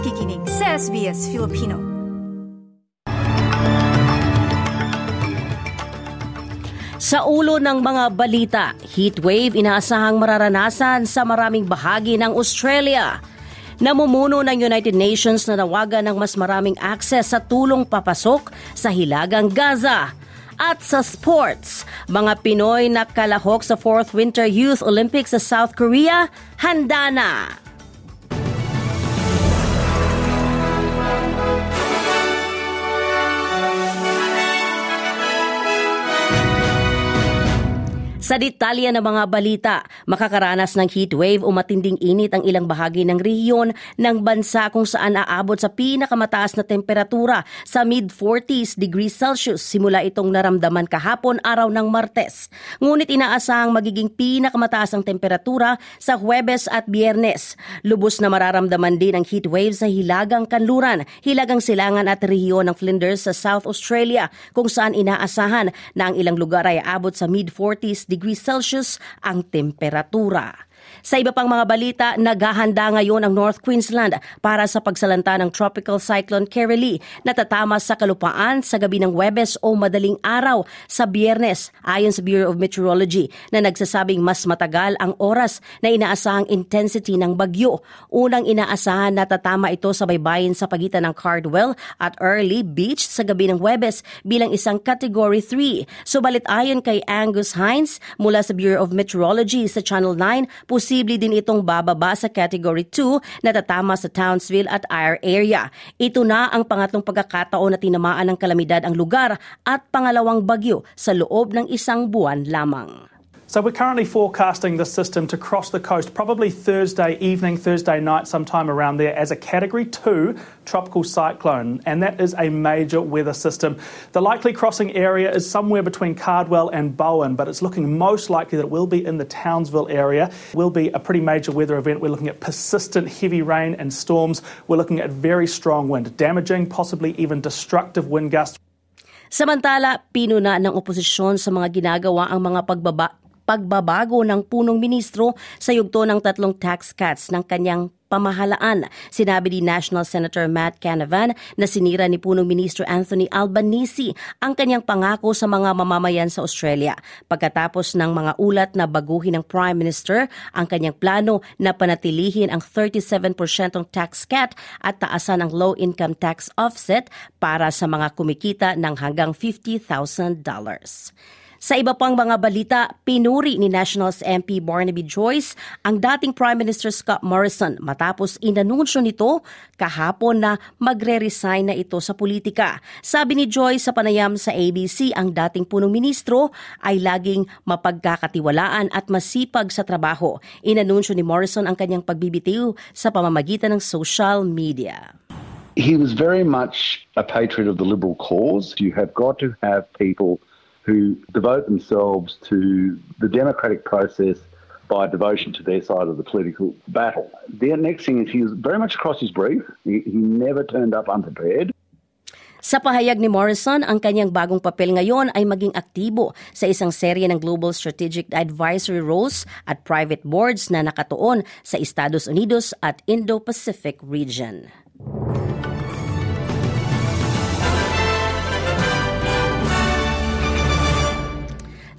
nakikinig sa SBS Filipino. Sa ulo ng mga balita, heatwave inaasahang mararanasan sa maraming bahagi ng Australia. Namumuno ng United Nations na nawagan ng mas maraming access sa tulong papasok sa Hilagang Gaza. At sa sports, mga Pinoy na kalahok sa 4th Winter Youth Olympics sa South Korea, handa na! Sa detalye ng mga balita, makakaranas ng heatwave o matinding init ang ilang bahagi ng rehiyon ng bansa kung saan aabot sa pinakamataas na temperatura sa mid-40s degrees Celsius simula itong naramdaman kahapon araw ng Martes. Ngunit inaasahang magiging pinakamataas ang temperatura sa Huwebes at Biyernes. Lubos na mararamdaman din ang heatwave sa Hilagang Kanluran, Hilagang Silangan at rehiyon ng Flinders sa South Australia kung saan inaasahan na ang ilang lugar ay aabot sa mid-40s degrees degrees Celsius ang temperatura. Sa iba pang mga balita, naghahanda ngayon ang North Queensland para sa pagsalanta ng Tropical Cyclone Kirrily na tatama sa kalupaan sa gabi ng Webes o madaling araw sa Biyernes ayon sa Bureau of Meteorology na nagsasabing mas matagal ang oras na inaasahang intensity ng bagyo. Unang inaasahan na tatama ito sa baybayin sa pagitan ng Cardwell at Early Beach sa gabi ng Webes bilang isang Category 3. Subalit ayon kay Angus Hines mula sa Bureau of Meteorology sa Channel 9, posible din itong bababa sa Category 2 na tatama sa Townsville at Ayr area. Ito na ang pangatlong pagkakataon na tinamaan ng kalamidad ang lugar at pangalawang bagyo sa loob ng isang buwan lamang. So we're currently forecasting this system to cross the coast probably Thursday evening, Thursday night, sometime around there as a Category 2 tropical cyclone, and that is a major weather system. The likely crossing area is somewhere between Cardwell and Bowen, but it's looking most likely that it will be in the Townsville area. It will be a pretty major weather event. We're looking at persistent heavy rain and storms. We're looking at very strong wind, damaging, possibly even destructive wind gusts. Samantala, pinuna ng oposisyon sa mga ginagawa ang mga pagbaba pagbabago ng punong ministro sa yugto ng tatlong tax cuts ng kanyang pamahalaan. Sinabi ni National Senator Matt Canavan na sinira ni punong ministro Anthony Albanese ang kanyang pangako sa mga mamamayan sa Australia pagkatapos ng mga ulat na baguhin ng Prime Minister ang kanyang plano na panatilihin ang 37% tax cut at taasan ang low income tax offset para sa mga kumikita ng hanggang $50,000. Sa iba pang mga balita, pinuri ni Nationals MP Barnaby Joyce ang dating Prime Minister Scott Morrison matapos inanunsyo nito kahapon na magre-resign na ito sa politika. Sabi ni Joyce sa panayam sa ABC, ang dating punong ministro ay laging mapagkakatiwalaan at masipag sa trabaho. Inanunsyo ni Morrison ang kanyang pagbibitiw sa pamamagitan ng social media. He was very much a patriot of the Liberal cause. You have got to have people who devote themselves to the democratic process by devotion to their side of the political battle. The next thing is he was very much across his brief. He, he never turned up unprepared. Sa pahayag ni Morrison, ang kanyang bagong papel ngayon ay maging aktibo sa isang serye ng Global Strategic Advisory Roles at private boards na nakatuon sa Estados Unidos at Indo-Pacific region.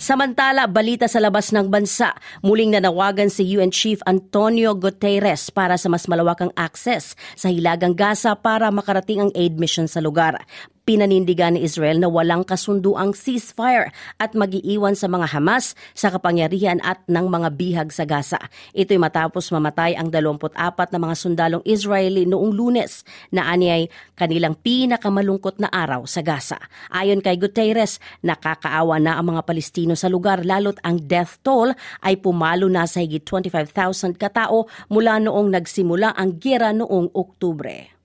Samantala, balita sa labas ng bansa, muling nanawagan si UN Chief Antonio Guterres para sa mas malawakang access sa Hilagang Gaza para makarating ang aid mission sa lugar. Pinanindigan ni Israel na walang kasunduang ceasefire at magiiwan sa mga Hamas sa kapangyarihan at ng mga bihag sa Gaza. Ito'y matapos mamatay ang 24 na mga sundalong Israeli noong lunes na anyay kanilang pinakamalungkot na araw sa Gaza. Ayon kay Guterres, nakakaawa na ang mga Palestino sa lugar lalo't ang death toll ay pumalo na sa higit 25,000 katao mula noong nagsimula ang gera noong Oktubre.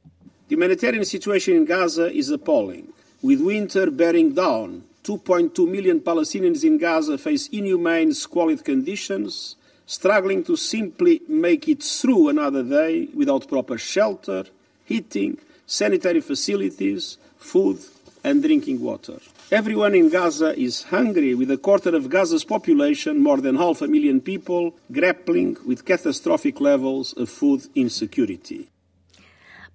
The humanitarian situation in Gaza is appalling. With winter bearing down, 2.2 million Palestinians in Gaza face inhumane, squalid conditions, struggling to simply make it through another day without proper shelter, heating, sanitary facilities, food, and drinking water. Everyone in Gaza is hungry, with a quarter of Gaza's population, more than half a million people, grappling with catastrophic levels of food insecurity.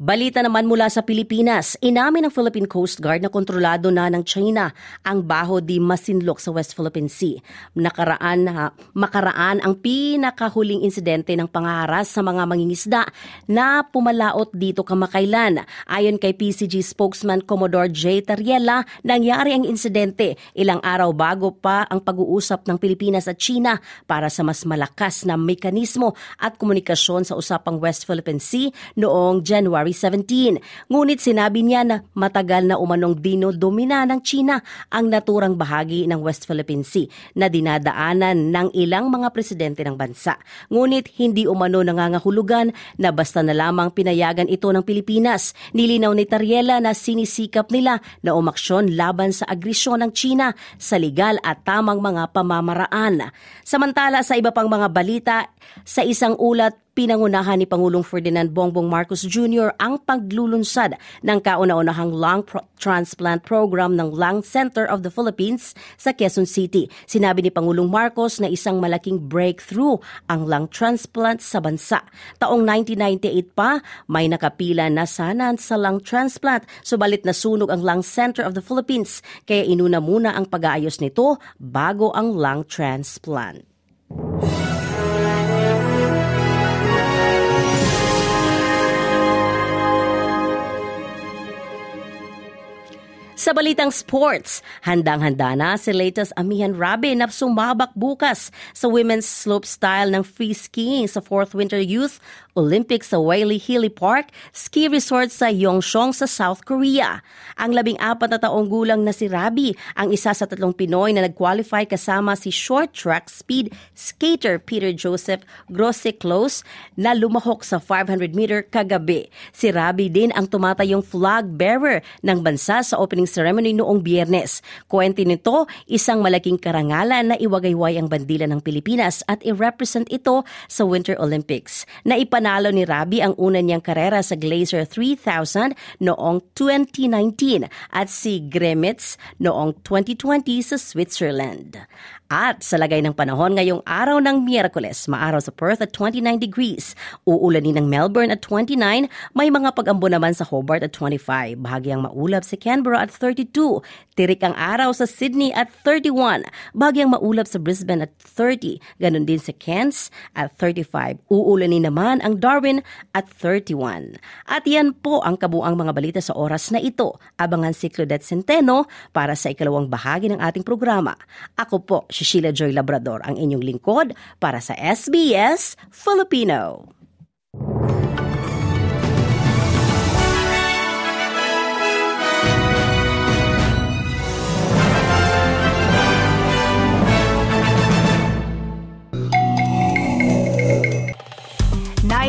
Balita naman mula sa Pilipinas, inamin ng Philippine Coast Guard na kontrolado na ng China ang Baho di Masinloc sa West Philippine Sea. Nakaraan, ha, makaraan ang pinakahuling insidente ng pangaharas sa mga mangingisda na pumalaot dito kamakailan. Ayon kay PCG spokesman Commodore J. Tariela, nangyari ang insidente ilang araw bago pa ang pag-uusap ng Pilipinas at China para sa mas malakas na mekanismo at komunikasyon sa usapang West Philippine Sea noong January 2017. Ngunit sinabi niya na matagal na umanong dinodomina ng China ang naturang bahagi ng West Philippine Sea na dinadaanan ng ilang mga presidente ng bansa. Ngunit hindi umano nangangahulugan na basta na lamang pinayagan ito ng Pilipinas. Nilinaw ni Tariela na sinisikap nila na umaksyon laban sa agresyon ng China sa legal at tamang mga pamamaraan. Samantala sa iba pang mga balita, sa isang ulat pinangunahan ni Pangulong Ferdinand Bongbong Marcos Jr. ang paglulunsad ng kauna-unahang lung pro- transplant program ng Lung Center of the Philippines sa Quezon City. Sinabi ni Pangulong Marcos na isang malaking breakthrough ang lung transplant sa bansa. Taong 1998 pa, may nakapila na sana sa lung transplant, subalit nasunog ang Lung Center of the Philippines, kaya inuna muna ang pag-aayos nito bago ang lung transplant. Sa balitang sports, handang-handa na si latest Amihan Rabi na sumabak bukas sa women's slopestyle ng free skiing sa 4th Winter Youth Olympics sa Wailey Hilly Park Ski Resort sa Yongchong sa South Korea. Ang labing apat na taong gulang na si Rabi ang isa sa tatlong Pinoy na nag-qualify kasama si short track speed skater Peter Joseph Grosse Close na lumahok sa 500 meter kagabi. Si Rabi din ang tumatayong flag bearer ng bansa sa opening ceremony noong biyernes. Kwento nito, isang malaking karangalan na iwagayway ang bandila ng Pilipinas at i-represent ito sa Winter Olympics. Naipanalo ni Rabi ang una niyang karera sa Glacier 3000 noong 2019 at si Gremitz noong 2020 sa Switzerland. At sa lagay ng panahon ngayong araw ng Miyerkules, maaraw sa Perth at 29 degrees, uulanin ng Melbourne at 29, may mga pag-ambo naman sa Hobart at 25, bahagyang maulap sa Canberra at 32, tirik ang araw sa Sydney at 31, bahagyang maulap sa Brisbane at 30, ganun din sa Cairns at 35, uulanin naman ang Darwin at 31. At yan po ang kabuang mga balita sa oras na ito. Abangan si Claudette Centeno para sa ikalawang bahagi ng ating programa. Ako po, si Sheila Joy Labrador, ang inyong lingkod para sa SBS Filipino.